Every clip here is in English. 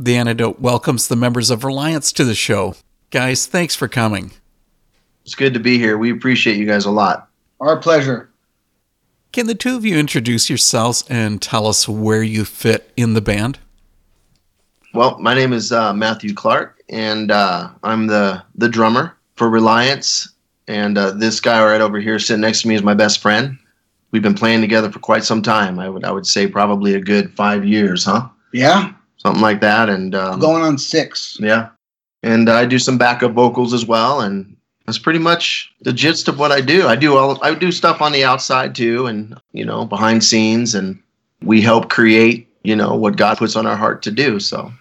The Antidote welcomes the members of Reliance to the show. Guys, thanks for coming. It's good to be here. We appreciate you guys a lot. Our pleasure. Can the two of you introduce yourselves and tell us where you fit in the band? Well, my name is uh, Matthew Clark, and uh, I'm the the drummer for Reliance. And uh, this guy right over here sitting next to me is my best friend. We've been playing together for quite some time. I would I would say probably a good five years, huh? Yeah, Something like that. And um, going on six. yeah, and I do some backup vocals as well, and that's pretty much the gist of what I do. I do all I do stuff on the outside too, and you know behind scenes, and we help create you know what God puts on our heart to do. So.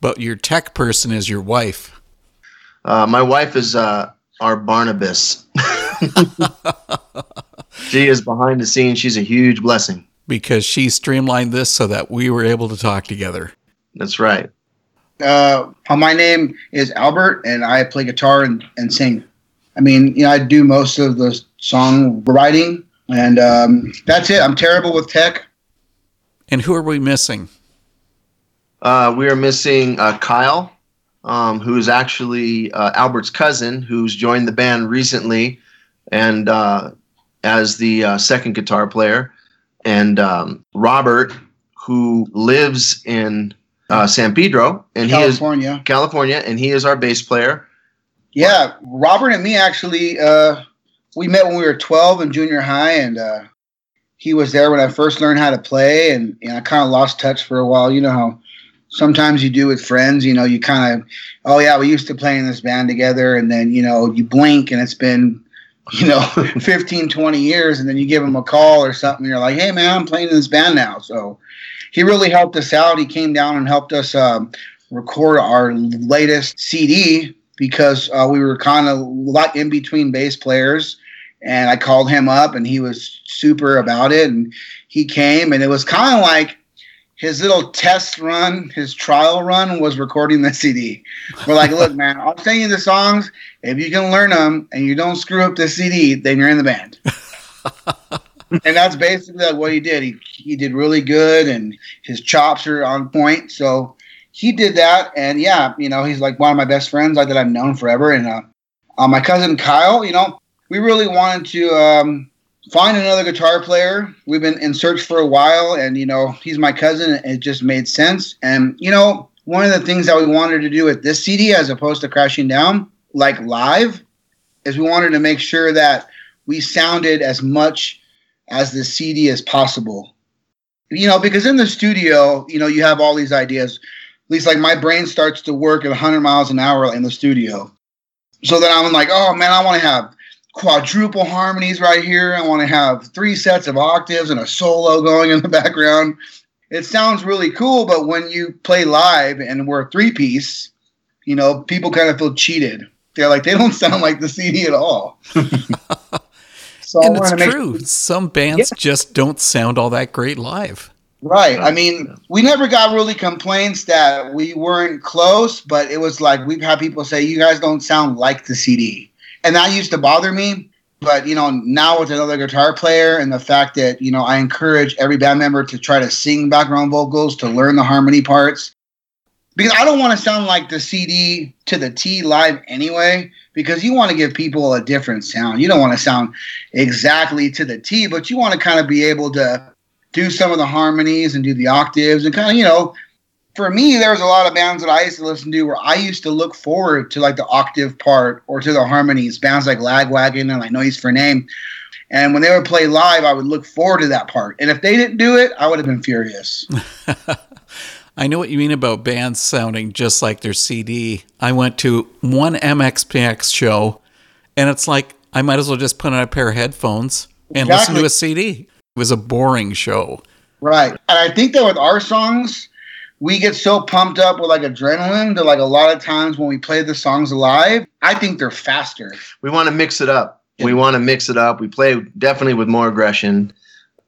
But your tech person is your wife. Uh, my wife is uh, our Barnabas. she is behind the scenes. She's a huge blessing. Because she streamlined this so that we were able to talk together. That's right. Uh, my name is Albert, and I play guitar and, and sing. I mean, you know, I do most of the song writing, and um, that's it. I'm terrible with tech. And who are we missing? Uh, we are missing uh, Kyle, um, who is actually uh, Albert's cousin, who's joined the band recently, and uh, as the uh, second guitar player, and um, Robert, who lives in uh, San Pedro, and he is California. California, and he is our bass player. Yeah, Robert and me actually, uh, we met when we were 12 in junior high, and uh, he was there when I first learned how to play, and, and I kind of lost touch for a while. You know how sometimes you do with friends, you know, you kind of, oh yeah, we used to play in this band together, and then, you know, you blink and it's been, you know, 15, 20 years, and then you give him a call or something, you're like, hey man, I'm playing in this band now. So he really helped us out. He came down and helped us um, record our latest CD because uh, we were kind of like in between bass players. And I called him up, and he was super about it. And he came, and it was kind of like his little test run, his trial run was recording the CD. We're like, look, man, I'll send you the songs. If you can learn them and you don't screw up the CD, then you're in the band. and that's basically like what he did. He he did really good, and his chops are on point. So he did that, and yeah, you know, he's like one of my best friends, like that I've known forever. And uh, uh, my cousin Kyle, you know, we really wanted to um, find another guitar player. We've been in search for a while, and you know, he's my cousin. And it just made sense. And you know, one of the things that we wanted to do with this CD, as opposed to crashing down, like live, is we wanted to make sure that we sounded as much as the CD as possible. You know, because in the studio, you know, you have all these ideas. At least, like my brain starts to work at 100 miles an hour in the studio. So then I'm like, oh man, I want to have quadruple harmonies right here. I want to have three sets of octaves and a solo going in the background. It sounds really cool, but when you play live and we're a three piece, you know, people kind of feel cheated. They're like, they don't sound like the CD at all. so and I it's wanna make- true. Some bands just don't sound all that great live. Right. I mean, we never got really complaints that we weren't close, but it was like we've had people say, you guys don't sound like the CD. And that used to bother me. But, you know, now with another guitar player and the fact that, you know, I encourage every band member to try to sing background vocals, to learn the harmony parts. Because I don't want to sound like the CD to the T live anyway, because you want to give people a different sound. You don't want to sound exactly to the T, but you want to kind of be able to do some of the harmonies and do the octaves and kind of, you know, for me, there was a lot of bands that I used to listen to where I used to look forward to like the octave part or to the harmonies. Bands like Lagwagon and like No Use for a Name. And when they would play live, I would look forward to that part. And if they didn't do it, I would have been furious. I know what you mean about bands sounding just like their CD. I went to one MXPX show, and it's like I might as well just put on a pair of headphones and listen to a CD. It was a boring show. Right. And I think that with our songs, we get so pumped up with like adrenaline that like a lot of times when we play the songs live, I think they're faster. We want to mix it up. We want to mix it up. We play definitely with more aggression.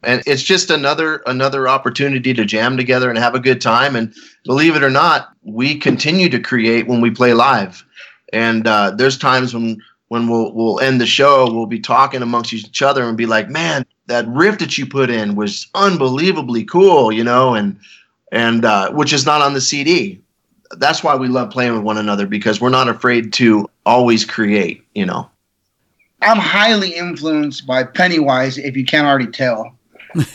And it's just another another opportunity to jam together and have a good time. And believe it or not, we continue to create when we play live. And uh, there's times when when we'll we'll end the show, we'll be talking amongst each other and be like, "Man, that riff that you put in was unbelievably cool," you know. And and uh, which is not on the CD. That's why we love playing with one another because we're not afraid to always create. You know. I'm highly influenced by Pennywise, if you can't already tell.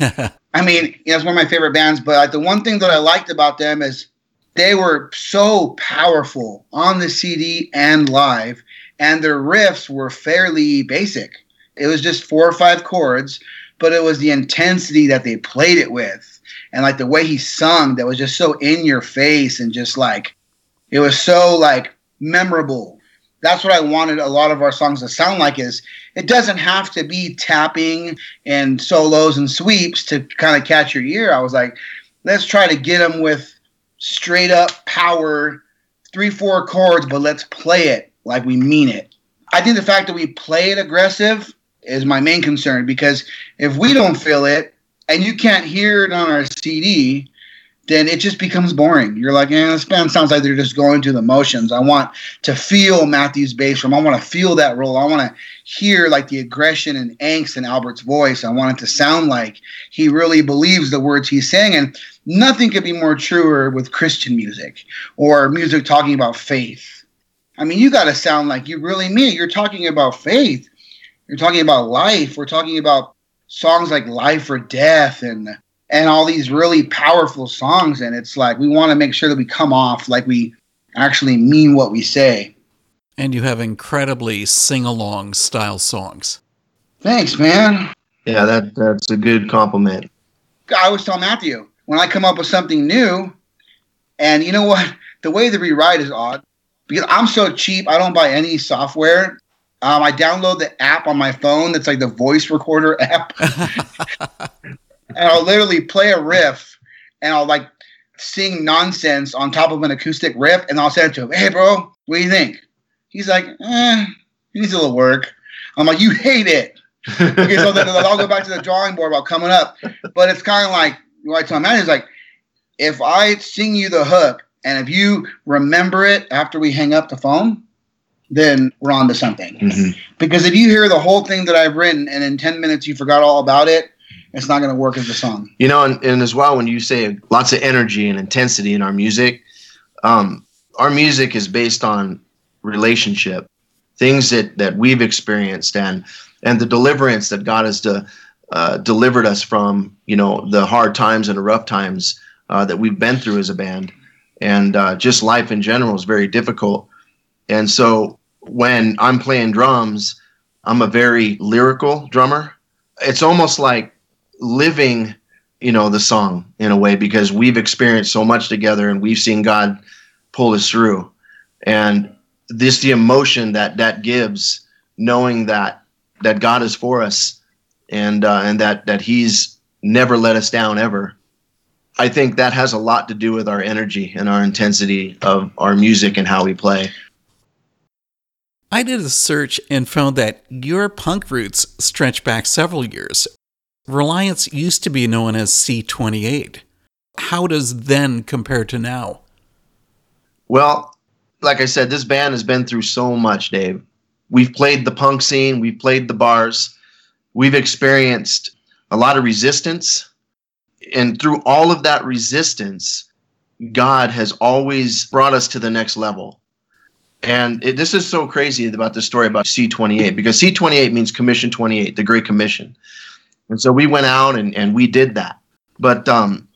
I mean, you know, it's one of my favorite bands, but like, the one thing that I liked about them is they were so powerful on the CD and live, and their riffs were fairly basic. It was just four or five chords, but it was the intensity that they played it with, and like the way he sung that was just so in your face and just like it was so like memorable that's what I wanted a lot of our songs to sound like is it doesn't have to be tapping and solos and sweeps to kind of catch your ear. I was like, let's try to get them with straight up power, three, four chords, but let's play it like we mean it. I think the fact that we play it aggressive is my main concern because if we don't feel it and you can't hear it on our CD, then it just becomes boring. You're like, eh, this band sounds like they're just going through the motions. I want to feel Matthew's bass drum. I want to feel that roll. I want to hear like the aggression and angst in Albert's voice. I want it to sound like he really believes the words he's saying. And nothing could be more truer with Christian music or music talking about faith. I mean, you got to sound like you really mean it. You're talking about faith. You're talking about life. We're talking about songs like Life or Death and and all these really powerful songs. And it's like we want to make sure that we come off like we actually mean what we say. And you have incredibly sing-along style songs. Thanks man. Yeah that that's a good compliment. I always tell matthew when i come up with something new and you know what? The way the rewrite is odd because i'm so cheap i don't buy any software um, i download the app on my phone that's like the voice recorder app and I'll literally play a riff and I'll like sing nonsense on top of an acoustic riff and I'll say it to him, Hey bro, what do you think? He's like, eh, he needs a little work. I'm like, you hate it. okay, so then I'll go back to the drawing board about coming up. But it's kind of like what I tell Matt is like, if I sing you the hook and if you remember it after we hang up the phone, then we're on to something. Mm-hmm. Because if you hear the whole thing that I've written and in 10 minutes you forgot all about it, it's not going to work as a song. You know, and, and as well, when you say lots of energy and intensity in our music, um, our music is based on relationship, things that that we've experienced, and and the deliverance that God has to, uh, delivered us from. You know, the hard times and the rough times uh, that we've been through as a band, and uh, just life in general is very difficult. And so when I'm playing drums, I'm a very lyrical drummer. It's almost like living you know the song in a way because we've experienced so much together and we've seen god pull us through and this the emotion that that gives knowing that that god is for us and uh, and that that he's never let us down ever i think that has a lot to do with our energy and our intensity of our music and how we play I did a search and found that your punk roots stretch back several years, Reliance used to be known as C28. How does then compare to now? Well, like I said, this band has been through so much, Dave. We've played the punk scene, we've played the bars, we've experienced a lot of resistance. And through all of that resistance, God has always brought us to the next level. And it, this is so crazy about the story about C28 because C28 means Commission 28, the Great Commission. And so we went out and, and we did that. But um,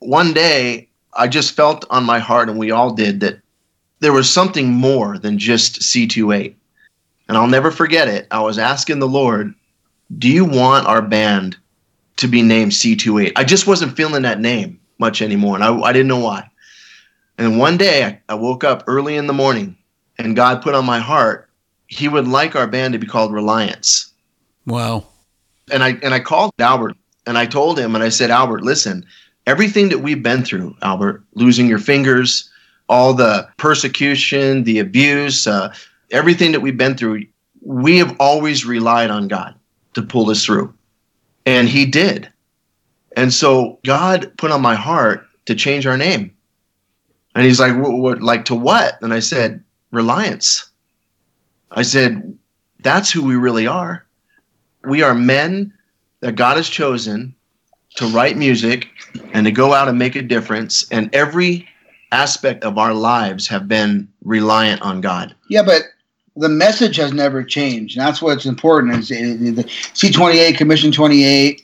one day I just felt on my heart, and we all did, that there was something more than just C28. And I'll never forget it. I was asking the Lord, Do you want our band to be named C28? I just wasn't feeling that name much anymore, and I, I didn't know why. And one day I, I woke up early in the morning, and God put on my heart, He would like our band to be called Reliance. Wow and I and I called Albert and I told him and I said, Albert, listen, everything that we've been through, Albert, losing your fingers, all the persecution, the abuse, uh, everything that we've been through, we have always relied on God to pull us through, and He did. And so God put on my heart to change our name, and He's like, what, what like to what? And I said, reliance. I said, that's who we really are we are men that God has chosen to write music and to go out and make a difference. And every aspect of our lives have been reliant on God. Yeah, but the message has never changed. And that's what's important is the C28, Commission 28.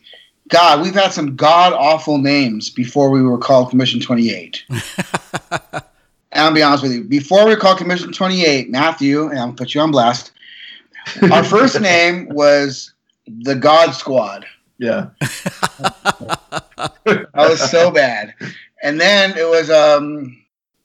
God, we've had some god awful names before we were called Commission 28. and I'll be honest with you. Before we called Commission 28, Matthew, and I'll put you on blast, our first name was the God Squad. Yeah. that was so bad. And then it was um,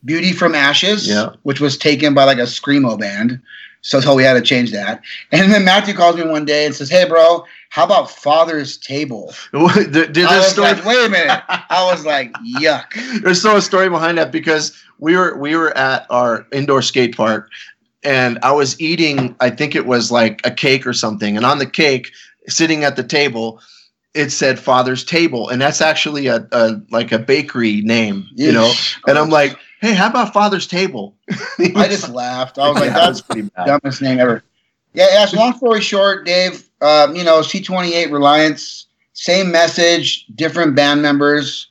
Beauty from Ashes, Yeah. which was taken by like a screamo band. So, so we had to change that. And then Matthew calls me one day and says, "Hey, bro, how about Father's Table?" Did, did I was story? like, "Wait a minute!" I was like, "Yuck." There's still a story behind that because we were we were at our indoor skate park and I was eating I think it was like a cake or something and on the cake sitting at the table it said father's table and that's actually a, a like a bakery name you know and I'm like hey how about father's table I just laughed. I was like, Yeah, "That's pretty the bad dumbest name ever." Yeah, yeah. Long story short, Dave, um, you know, C28 Reliance, same message, different band members.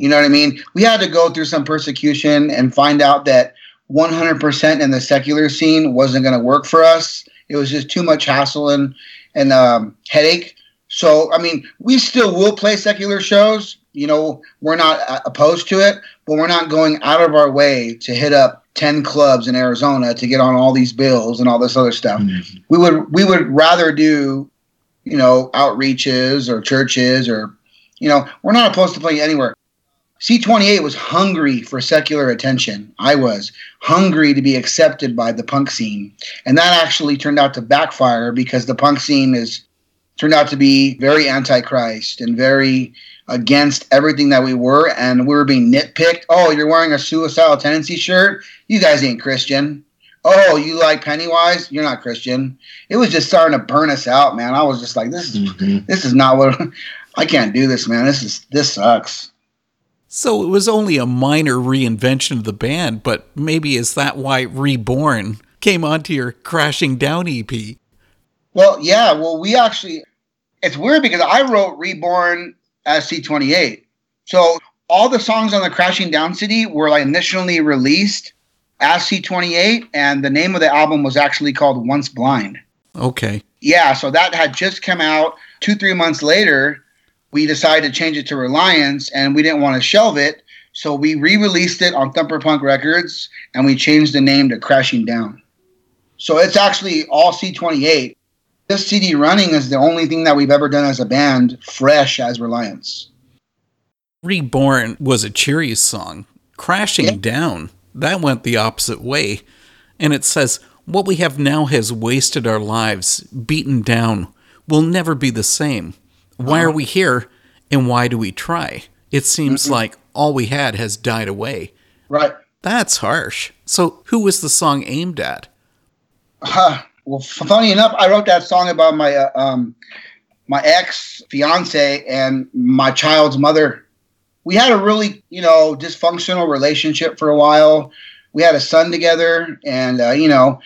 You know what I mean? We had to go through some persecution and find out that 100% in the secular scene wasn't going to work for us. It was just too much hassle and and um, headache. So, I mean, we still will play secular shows. You know, we're not uh, opposed to it, but we're not going out of our way to hit up 10 clubs in Arizona to get on all these bills and all this other stuff. We would we would rather do, you know, outreaches or churches or you know, we're not opposed to playing anywhere. C28 was hungry for secular attention. I was hungry to be accepted by the punk scene. And that actually turned out to backfire because the punk scene is turned out to be very antichrist and very against everything that we were and we were being nitpicked. Oh, you're wearing a suicidal tendency shirt? You guys ain't Christian. Oh, you like Pennywise? You're not Christian. It was just starting to burn us out, man. I was just like, this is Mhm. this is not what I can't do this, man. This is this sucks. So it was only a minor reinvention of the band, but maybe is that why Reborn came onto your Crashing Down EP? Well, yeah. Well, we actually, it's weird because I wrote Reborn as C28. So all the songs on the Crashing Down CD were like initially released as C28, and the name of the album was actually called Once Blind. Okay. Yeah, so that had just come out two, three months later. We decided to change it to Reliance, and we didn't want to shelve it. So we re released it on Thumper Punk Records, and we changed the name to Crashing Down. So it's actually all C28. This CD running is the only thing that we've ever done as a band fresh as Reliance. Reborn was a cheery song. Crashing Yeah. Down, that went the opposite way. And it says, What we have now has wasted our lives, beaten down, will never be the same. Why are we here and why do we try? It seems like all we had has died away. Right. That's harsh. So, who was the song aimed at? Huh. Well, f- funny enough, I wrote that song about my uh, um, my ex fiance and my child's mother. We had a really, you know, dysfunctional relationship for a while. We had a son together, and uh, you know,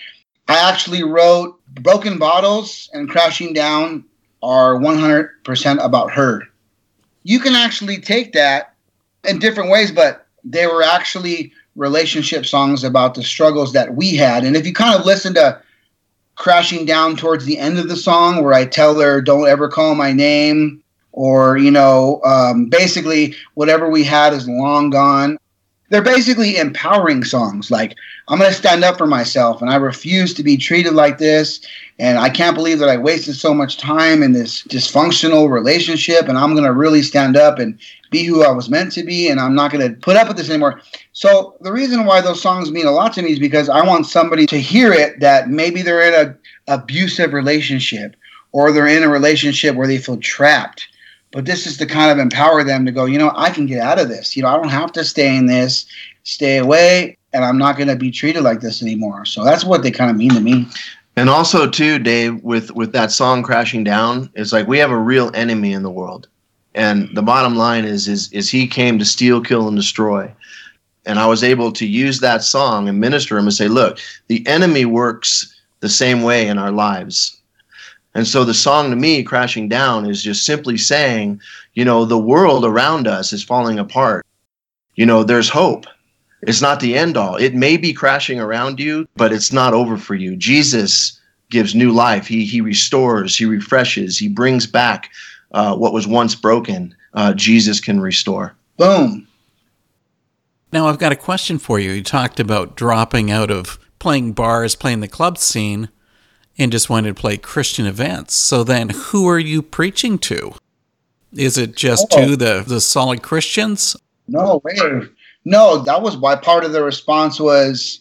I actually wrote "Broken Bottles" and "Crashing Down" are 100% about her. You can actually take that in different ways, but they were actually relationship songs about the struggles that we had. And if you kind of listen to crashing down towards the end of the song where I tell her, don't ever call my name, or, you know, um, basically whatever we had is long gone. They're basically empowering songs like, I'm going to stand up for myself and I refuse to be treated like this. And I can't believe that I wasted so much time in this dysfunctional relationship. And I'm going to really stand up and be who I was meant to be. And I'm not going to put up with this anymore. So the reason why those songs mean a lot to me is because I want somebody to hear it that maybe they're in a abusive relationship or they're in a relationship where they feel trapped. But this is to kind of empower them to go, you know, I can get out of this. You know, I don't have to stay in this, stay away, and I'm not going to be treated like this anymore. So that's what they kind of mean to me. And also too, Dave, with with that song crashing down, it's like we have a real enemy in the world. And the bottom line is is is he came to steal, kill, and destroy. And I was able to use that song and minister him and say, look, the enemy works the same way in our lives. And so the song to me, Crashing Down, is just simply saying, you know, the world around us is falling apart. You know, there's hope. It's not the end all. It may be crashing around you, but it's not over for you. Jesus gives new life. He, he restores, he refreshes, he brings back uh, what was once broken. Uh, Jesus can restore. Boom. Now, I've got a question for you. You talked about dropping out of playing bars, playing the club scene, and just wanted to play Christian events. So then, who are you preaching to? Is it just oh. to the, the solid Christians? No way. No, that was why part of the response was,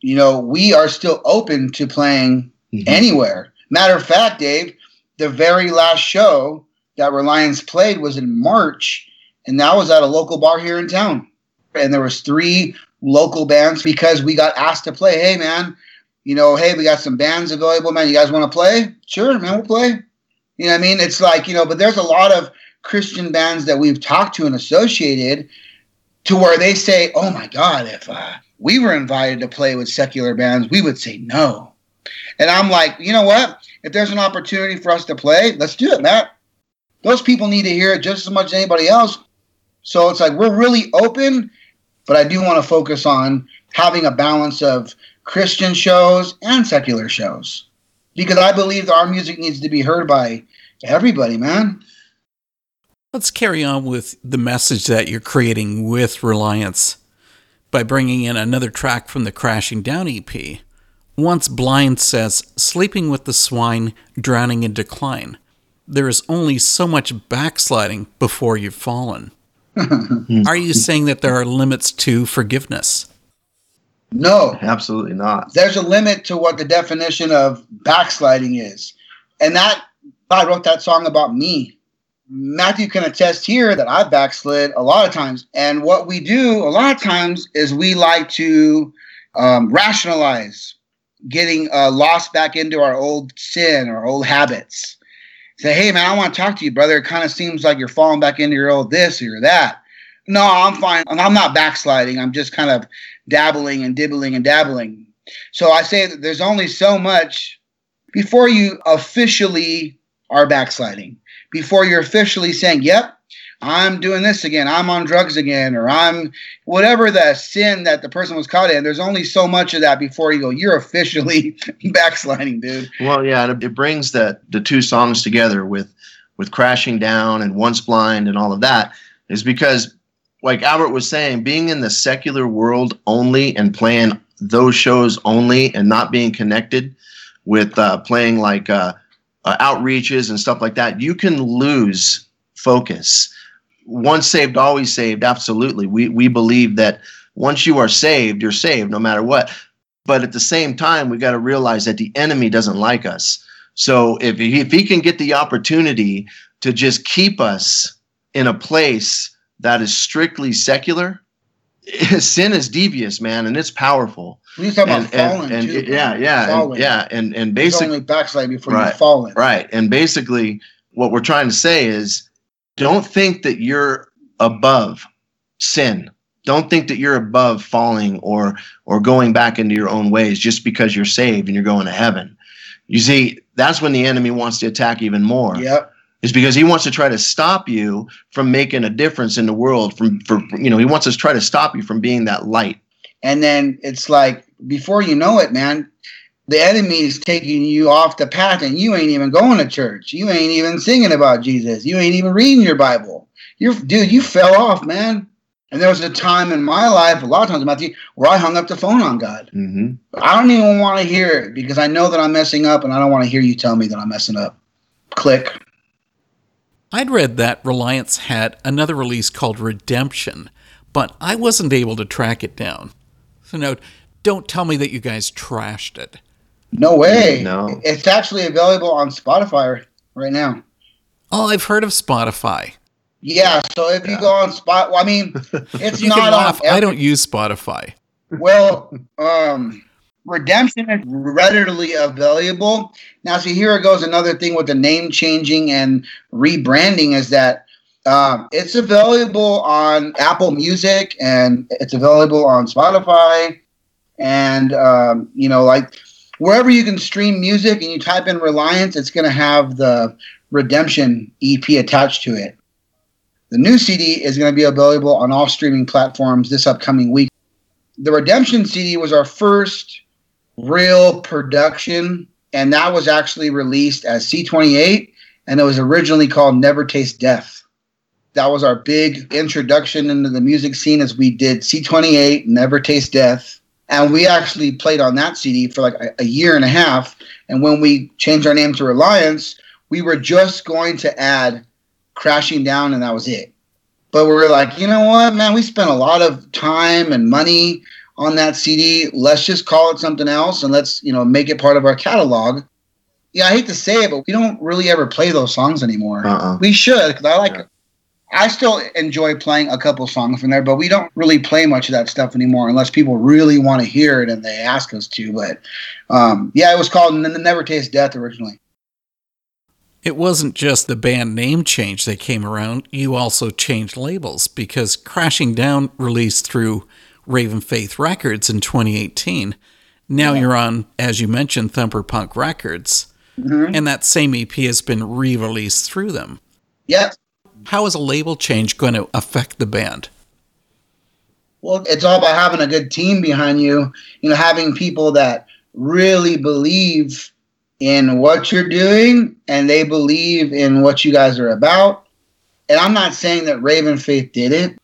you know, we are still open to playing mm-hmm. anywhere. Matter of fact, Dave, the very last show that Reliance played was in March, and that was at a local bar here in town. And there was three local bands because we got asked to play. Hey, man, you know, hey, we got some bands available, man. You guys want to play? Sure, man, we'll play. You know I mean? It's like, you know, but there's a lot of Christian bands that we've talked to and associated to where they say, oh my God, if uh, we were invited to play with secular bands, we would say no. And I'm like, you know what? If there's an opportunity for us to play, let's do it, Matt. Those people need to hear it just as much as anybody else. So it's like we're really open, but I do want to focus on having a balance of Christian shows and secular shows because I believe that our music needs to be heard by everybody, man. Let's carry on with the message that you're creating with Reliance by bringing in another track from the Crashing Down EP. Once Blind says, Sleeping with the swine, drowning in decline. There is only so much backsliding before you've fallen. are you saying that there are limits to forgiveness? No. Absolutely not. There's a limit to what the definition of backsliding is. And that, I wrote that song about me Matthew can attest here that I've backslid a lot of times. And what we do a lot of times is we like to um, rationalize getting uh, lost back into our old sin or old habits. Say, hey, man, I want to talk to you, brother. It kind of seems like you're falling back into your old this or your that. No, I'm fine. I'm not backsliding. I'm just kind of dabbling and dibbling and dabbling. So I say that there's only so much before you officially are backsliding before you're officially saying, yep, I'm doing this again, I'm on drugs again, or I'm whatever the sin that the person was caught in. There's only so much of that before you go, you're officially backsliding, dude. Well, yeah, it brings the the two songs together with with crashing down and once blind and all of that is because like Albert was saying, being in the secular world only and playing those shows only and not being connected with uh, playing like uh, uh, outreaches and stuff like that, you can lose focus. Once saved, always saved. Absolutely. We, we believe that once you are saved, you're saved no matter what. But at the same time, we got to realize that the enemy doesn't like us. So if he, if he can get the opportunity to just keep us in a place that is strictly secular, sin is devious, man, and it's powerful. You and, about falling and, too, yeah, yeah, and, yeah, and and basically backslide before right, you fallen. Right, and basically, what we're trying to say is, don't think that you're above sin. Don't think that you're above falling or or going back into your own ways just because you're saved and you're going to heaven. You see, that's when the enemy wants to attack even more. Yep is because he wants to try to stop you from making a difference in the world from for you know he wants to try to stop you from being that light. And then it's like before you know it man the enemy is taking you off the path and you ain't even going to church. You ain't even singing about jesus. You ain't even reading your bible. You're dude you fell off man. And there was a time in my life a lot of times in matthew where i hung up the phone on god. Mm-hmm. i don't even want to hear it because i know that i'm messing up and i don't want to hear you tell me that i'm messing up. Click I'd read that Reliance had another release called Redemption, but I wasn't able to track it down. So, no, don't tell me that you guys trashed it. No way. No. It's actually available on Spotify right now. Oh, I've heard of Spotify. Yeah, so if you go on Spot, well, I mean, it's you not can laugh. I don't use Spotify. Well, um, Redemption is readily available. Now, see, here goes. Another thing with the name changing and rebranding is that um, it's available on Apple Music and it's available on Spotify. And, um, you know, like wherever you can stream music and you type in Reliance, it's going to have the Redemption EP attached to it. The new CD is going to be available on all streaming platforms this upcoming week. The Redemption CD was our first real production, and that was actually released as C28, and it was originally called Never Taste Death. That was our big introduction into the music scene as we did C28, Never Taste Death. And we actually played on that CD for like a, a year and a half. And when we changed our name to Reliance, we were just going to add Crashing Down, and that was it. But we were like, you know what, man, we spent a lot of time and money on that CD. Let's just call it something else and let's, you know, make it part of our catalog. Yeah, I hate to say it, but we don't really ever play those songs anymore. Uh-uh. We should, because I like Yeah. I still enjoy playing a couple songs from there, but we don't really play much of that stuff anymore unless people really want to hear it and they ask us to. But um, yeah, it was called N- Never Taste Death originally. It wasn't just the band name change that came around, you also changed labels because Crashing Down released through Raven Faith Records in 2018. Now you're on, as you mentioned, Thumper Punk Records, Mhm. and that same EP has been re released through them. Yep. How is a label change going to affect the band? Well, it's all about having a good team behind you, you know, having people that really believe in what you're doing and they believe in what you guys are about. And I'm not saying that Raven Faith did it.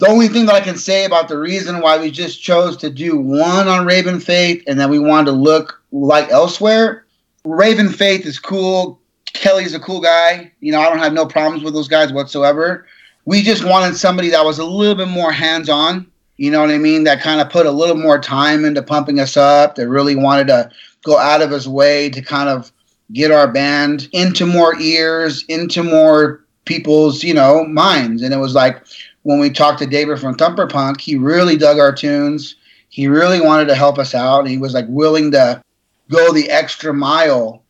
The only thing that I can say about the reason why we just chose to do one on Raven Faith and then we wanted to look like elsewhere, Raven Faith is cool. Kelly's a cool guy. You know, I don't have no problems with those guys whatsoever we just wanted somebody that was a little bit more hands on. You know what I mean? That kind of put a little more time into pumping us up, that really wanted to go out of his way to kind of get our band into more ears, into more people's, you know, minds. And it was like when we talked to David from Thumper Punk, he really dug our tunes. He really wanted to help us out. And he was like willing to go the extra mile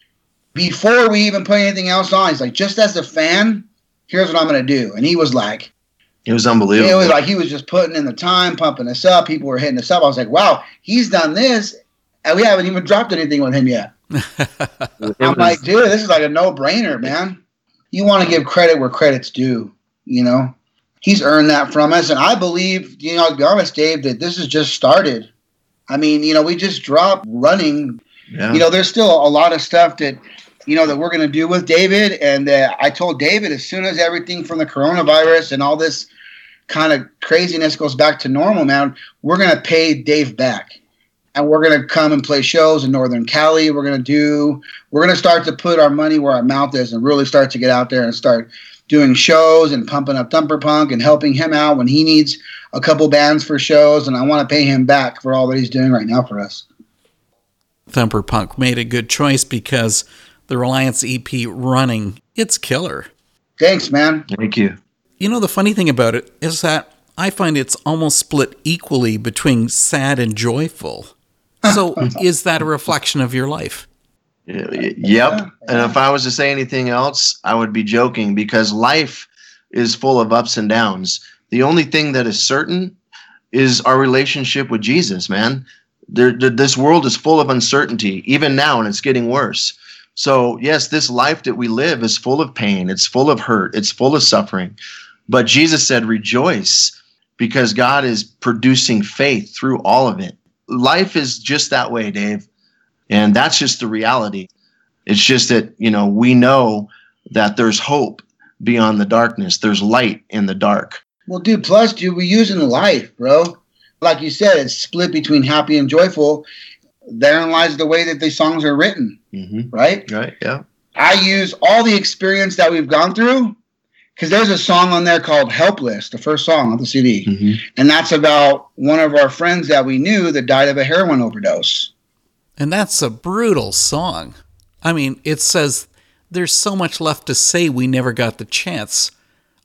before we even put anything else on. He's like, just as a fan, here's what I'm going to do. And he was like, It was unbelievable. it was like he was just putting in the time, pumping us up. People were hitting us up. I was like, wow, he's done this. And we haven't even dropped anything with him yet. I'm was- like, dude, this is like a no brainer, man. You want to give credit where credit's due, you know? He's earned that from us. And I believe, you know, to be honest, Dave, that this has just started. I mean, you know, we just dropped running yeah. you know, there's still a lot of stuff that, you know, that we're going to do with David. And uh, I told David as soon as everything from the coronavirus and all this kind of craziness goes back to normal, man, we're going to pay Dave back. And we're going to come and play shows in Northern Cali. We're going to do, we're going to start to put our money where our mouth is and really start to get out there and start doing shows and pumping up Thumper Punk and helping him out when he needs a couple bands for shows. And I want to pay him back for all that he's doing right now for us. Thumper Punk made a good choice because the Reliance EP running, it's killer. Thanks, man. Thank you. You know, the funny thing about it is that I find it's almost split equally between sad and joyful. So, is that a reflection of your life? Yep. And if I was to say anything else, I would be joking because life is full of ups and downs. The only thing that is certain is our relationship with Jesus, man. There, th- this world is full of uncertainty, even now, and it's getting worse. So, yes, this life that we live is full of pain, it's full of hurt, it's full of suffering. But Jesus said, rejoice because God is producing faith through all of it. Life is just that way, Dave. And that's just the reality. It's just that, you know, we know that there's hope beyond the darkness, there's light in the dark. Well, dude, plus, dude, we're using life, bro. Like you said, it's split between happy and joyful. Therein lies the way that the songs are written, Mm-hmm. right? Right. Yeah. I use all the experience that we've gone through because there's a song on there called Helpless, the first song on the CD. Mm-hmm. And that's about one of our friends that we knew that died of a heroin overdose. And that's a brutal song. I mean, it says there's so much left to say we never got the chance.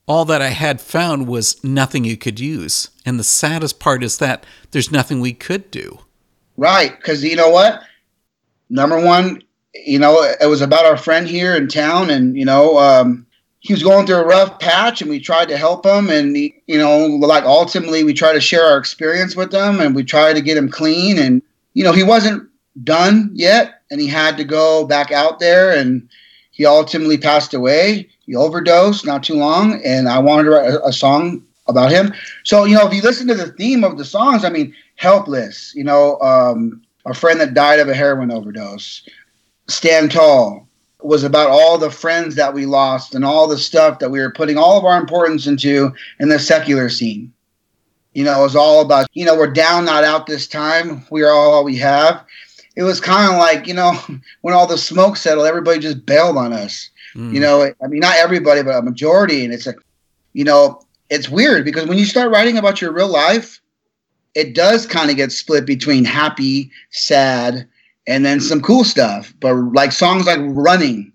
All that I had found was nothing you could use. And the saddest part is that there's nothing we could do. Right. Because you know what? Number one, you know, it was about our friend here in town, and, you know, um, he was going through a rough patch, and we tried to help him. And, he, you know, like ultimately, we tried to share our experience with him, and we tried to get him clean. And, you know, he wasn't done yet, and he had to go back out there, and he ultimately passed away. He overdosed not too long, and I wanted to write a, a song about him. So you know, if you listen to the theme of the songs, I mean, "Helpless," you know, um, a friend that died of a heroin overdose, "Stand Tall." Was about all the friends that we lost and all the stuff that we were putting all of our importance into in the secular scene. You know, it was all about, you know, we're down, not out this time. We are all we have. It was kind of like, you know, when all the smoke settled, everybody just bailed on us. Mm. You know, I mean, not everybody, but a majority. And it's a, you know, it's weird because when you start writing about your real life, it does kind of get split between happy, sad, and then some cool stuff. But like songs like Running,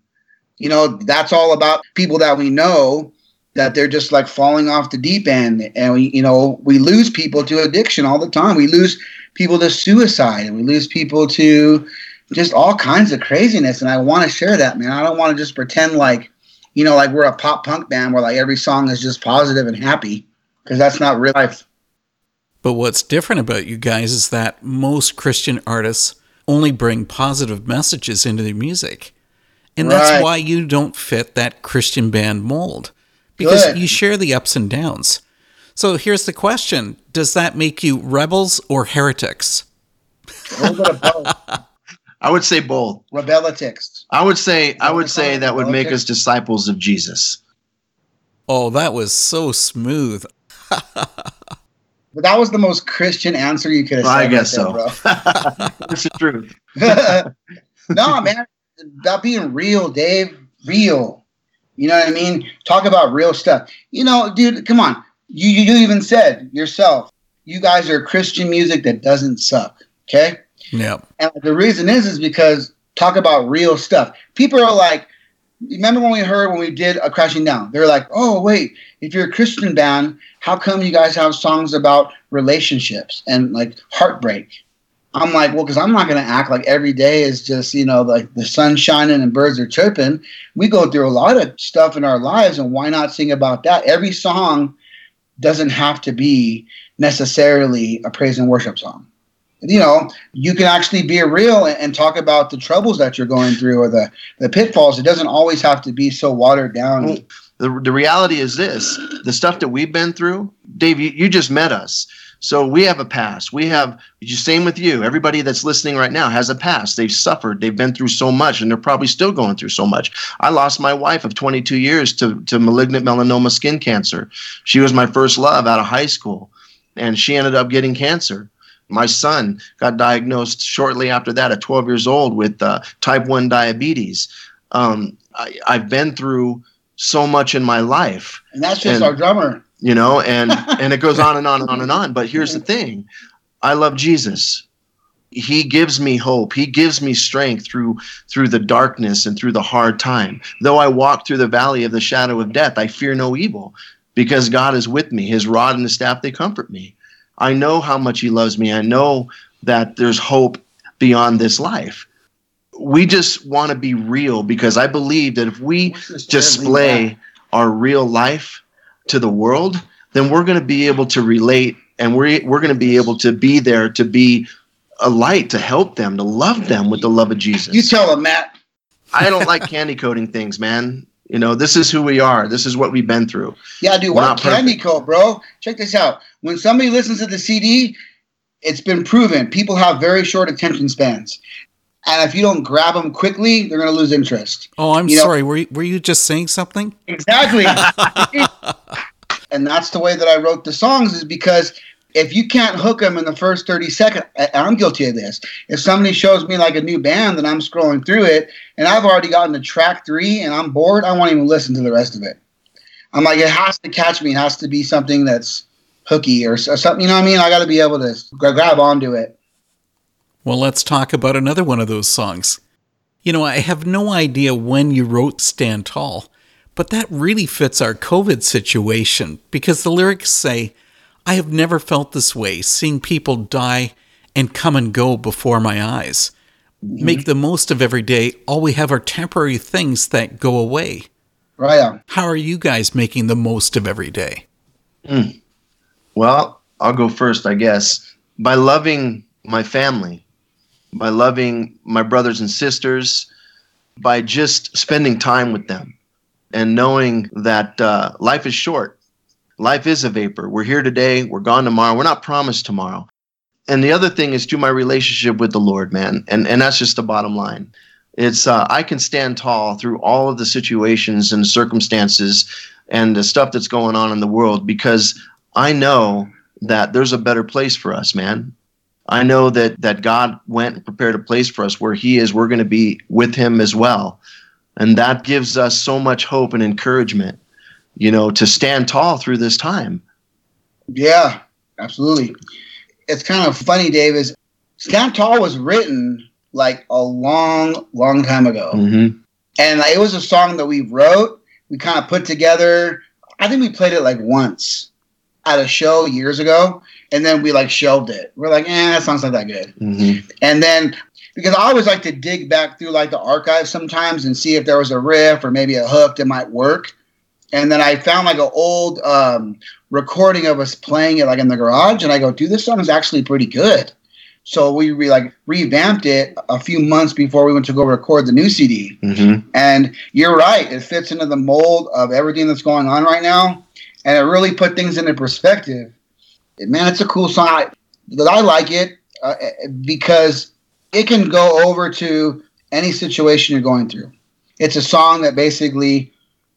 you know, that's all about people that we know that they're just like falling off the deep end. And we, you know, we lose people to addiction all the time. We lose people to suicide and we lose people to just all kinds of craziness. And I want to share that, man. I don't want to just pretend like, you know, like we're a pop punk band where like every song is just positive and happy because that's not real life. But what's different about you guys is that most Christian artists only bring positive messages into their music. And right. that's why you don't fit that Christian band mold because Good. you share the ups and downs. So here's the question Does that make you rebels or heretics? I would say both. Rebelitics. I would say I would say that would make us disciples of Jesus. Oh, that was so smooth. But that was the most Christian answer you could have well, said. I guess right so. That's the truth. no, man. About being real, Dave. Real. You know what I mean? Talk about real stuff. You know, dude, come on. You you even said yourself, you guys are Christian music that doesn't suck. Okay? Yeah. And the reason is is because talk about real stuff. People are like, remember when we heard when we did a crashing down? They're like, oh wait, if you're a Christian band, how come you guys have songs about relationships and like heartbreak? I'm like, well, because I'm not going to act like every day is just, you know, like the sun shining and birds are chirping. We go through a lot of stuff in our lives, and why not sing about that? Every song doesn't have to be necessarily a praise and worship song. You know, you can actually be real and, and talk about the troubles that you're going through or the, the pitfalls. It doesn't always have to be so watered down. The, the reality is this the stuff that we've been through, Dave, you, you just met us. So we have a past. We have same with you. Everybody that's listening right now has a past. They've suffered. They've been through so much, and they're probably still going through so much. I lost my wife of 22 years to to malignant melanoma skin cancer. She was my first love out of high school, and she ended up getting cancer. My son got diagnosed shortly after that, at 12 years old, with uh, type 1 diabetes. Um, I, I've been through so much in my life. And that's just and, our drummer. You know, and and it goes on and on and on and on. But here's the thing. I love Jesus. He gives me hope. He gives me strength through through the darkness and through the hard time. Though I walk through the valley of the shadow of death, I fear no evil because God is with me. His rod and his staff they comfort me. I know how much he loves me. I know that there's hope beyond this life we just want to be real because I believe that if we display our real life to the world, then we're going to be able to relate and we're, we're going to be able to be there to be a light to help them, to love them with the love of Jesus. You tell them, Matt. I don't like candy coating things, man. You know, this is who we are. This is what we've been through. Yeah, dude, what candy coat, bro? Check this out. When somebody listens to the CD, it's been proven people have very short attention spans and if you don't grab them quickly, they're going to lose interest. Oh, I'm you sorry. Know? Were you, were you just saying something? Exactly. and that's the way that I wrote the songs is because if you can't hook them in the first 30 seconds, I'm guilty of this. If somebody shows me like a new band and I'm scrolling through it and I've already gotten to track three and I'm bored, I won't even listen to the rest of it. I'm like, it has to catch me. It has to be something that's hooky or, or something. You know what I mean? I got to be able to grab onto it. Well, let's talk about another one of those songs. You know, I have no idea when you wrote Stand Tall, but that really fits our COVID situation because the lyrics say, I have never felt this way, seeing people die and come and go before my eyes. Mm-hmm. Make the most of every day. All we have are temporary things that go away. Right. on. How are you guys making the most of every day? Mm. Well, I'll go first, I guess. By loving my family, by loving my brothers and sisters, by just spending time with them and knowing that uh, life is short. Life is a vapor. We're here today, we're gone tomorrow. We're not promised tomorrow. And the other thing is to my relationship with the Lord, man. And and that's just the bottom line. It's uh, I can stand tall through all of the situations and circumstances and the stuff that's going on in the world because I know that there's a better place for us, man. I know that that God went and prepared a place for us where He is. We're going to be with Him as well, and that gives us so much hope and encouragement, you know, to stand tall through this time. Yeah, absolutely. It's kind of funny, Dave. Is Stand Tall was written like a long, long time ago, Mm-hmm. and it was a song that we wrote. We kind of put together. I think we played it like once at a show years ago, and then we like shelved it. We're like, eh, that song's not that good. Mm-hmm. And then because I always like to dig back through like the archive sometimes and see if there was a riff or maybe a hook that might work. And then I found like an old um, recording of us playing it like in the garage, and I go, dude, this song is actually pretty good. So we re- like revamped it a few months before we went to go record the new CD. Mm-hmm. And you're right, it fits into the mold of everything that's going on right now, and it really put things into perspective. Man, it's a cool song. I, that I like it uh, because it can go over to any situation you're going through. It's a song that basically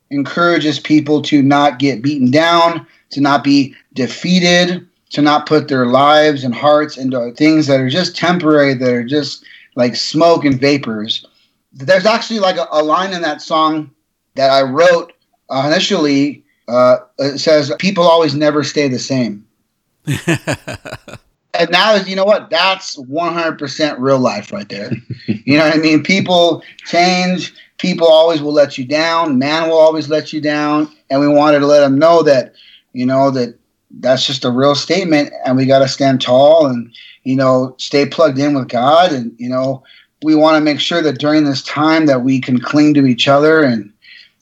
encourages people to not get beaten down, to not be defeated, to not put their lives and hearts into things that are just temporary, that are just like smoke and vapors. There's actually like a, a line in that song that I wrote initially. Uh, it says, People always never stay the same. and now you know what? That's 100% real life right there. You know what i mean? People change. People always will let you down. Man will always let you down. And we wanted to let them know that you know that that's just a real statement. And we got to stand tall and you know stay plugged in with god. And you know we want to make sure that during this time that we can cling to each other and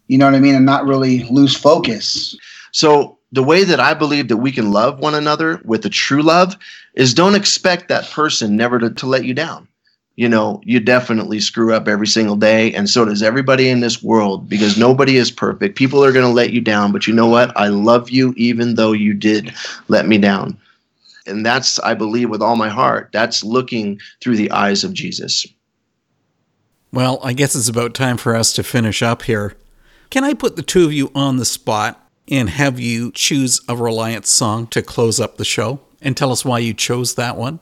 you know what i mean and not really lose focus. So the way that I believe that we can love one another with a true love is don't expect that person never to, to let you down. You know, you definitely screw up every single day, and so does everybody in this world because nobody is perfect. People are going to let you down, but you know what? I love you even though you did let me down. And that's, I believe, with all my heart, that's looking through the eyes of Jesus. Well, I guess it's about time for us to finish up here. Can I put the two of you on the spot and have you choose a Reliance song to close up the show and tell us why you chose that one?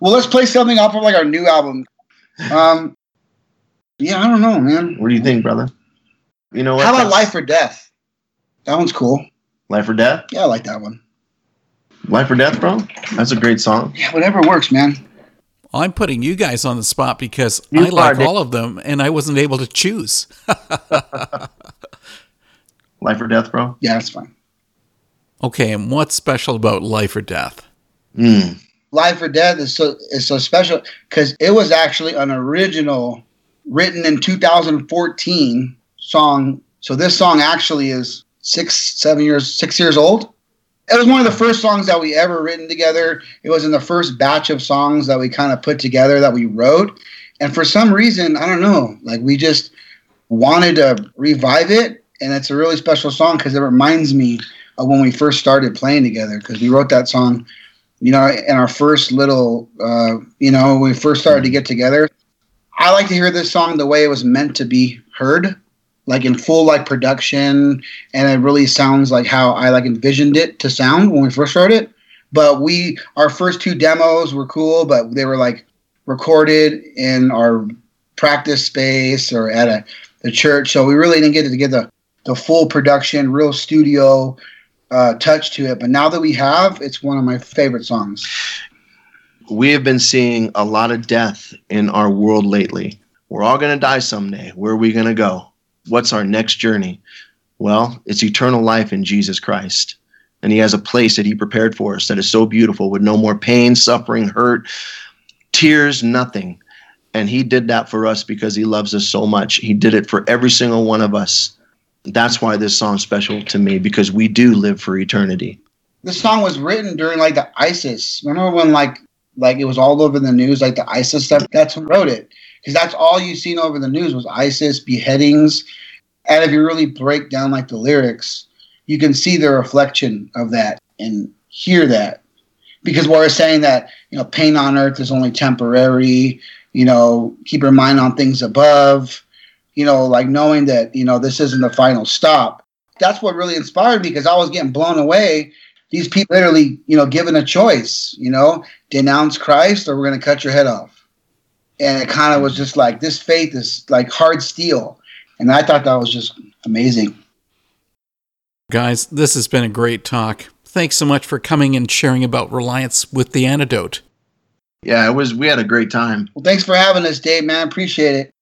well let's play something off of like our new album um yeah i don't know man What do you think, brother? You know what? How about That's- Life or Death? That one's cool. Life or Death? Yeah, I like that one. Life or Death, bro? That's a great song. Yeah, whatever works, man. I'm putting you guys on the spot because You I like all of them and I wasn't able to choose. Life or Death, bro? Yeah, that's fine. Okay, and what's special about Life or Death? Mm. Life or Death is so is so special because it was actually an original written in 2014 song. So this song actually is six, seven years, six years old. It was one of the first songs that we ever written together. It was in the first batch of songs that we kind of put together that we wrote. And for some reason, I don't know, like we just wanted to revive it. And it's a really special song because it reminds me of when we first started playing together because we wrote that song, you know, in our first little, uh, you know, when we first started to get together. I like to hear this song the way it was meant to be heard, like in full like production, and it really sounds like how I like envisioned it to sound when we first wrote it. But we, our first two demos were cool, but they were like recorded in our practice space or at a the church, so we really didn't get to get the the full production, real studio uh, touch to it. But now that we have, it's one of my favorite songs. We have been seeing a lot of death in our world lately. We're all going to die someday. Where are we going to go? What's our next journey? Well, it's eternal life in Jesus Christ. And He has a place that He prepared for us that is so beautiful with no more pain, suffering, hurt, tears, nothing. And He did that for us because He loves us so much. He did it for every single one of us. That's why this song's special to me because we do live for eternity. This song was written during like the ISIS. Remember when like like it was all over the news, like the ISIS stuff. That's who wrote it because that's all you've seen over the news was ISIS beheadings. And if you really break down like the lyrics, you can see the reflection of that and hear that. Because we're saying that, you know, pain on earth is only temporary, you know, keep your mind on things above, you know, like knowing that, you know, this isn't the final stop. That's what really inspired me because I was getting blown away. These people literally, you know, given a choice, you know, denounce Christ or we're going to cut your head off. And it kind of was just like, this faith is like hard steel. And I thought that was just amazing. Guys, this has been a great talk. Thanks so much for coming and sharing about Reliance with the antidote. Yeah, it was. We had a great time. Well, thanks for having us, Dave. Man, appreciate it.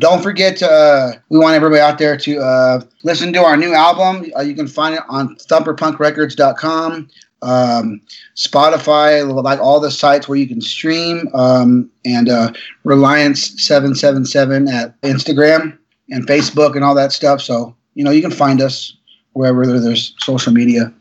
Don't forget to. Uh, we want everybody out there to uh, listen to our new album. Uh, you can find it on ThumperPunkRecords.com, um, Spotify, like all the sites where you can stream, um, and uh, Reliance seven seven seven at Instagram and Facebook and all that stuff. So you know you can find us wherever there's social media.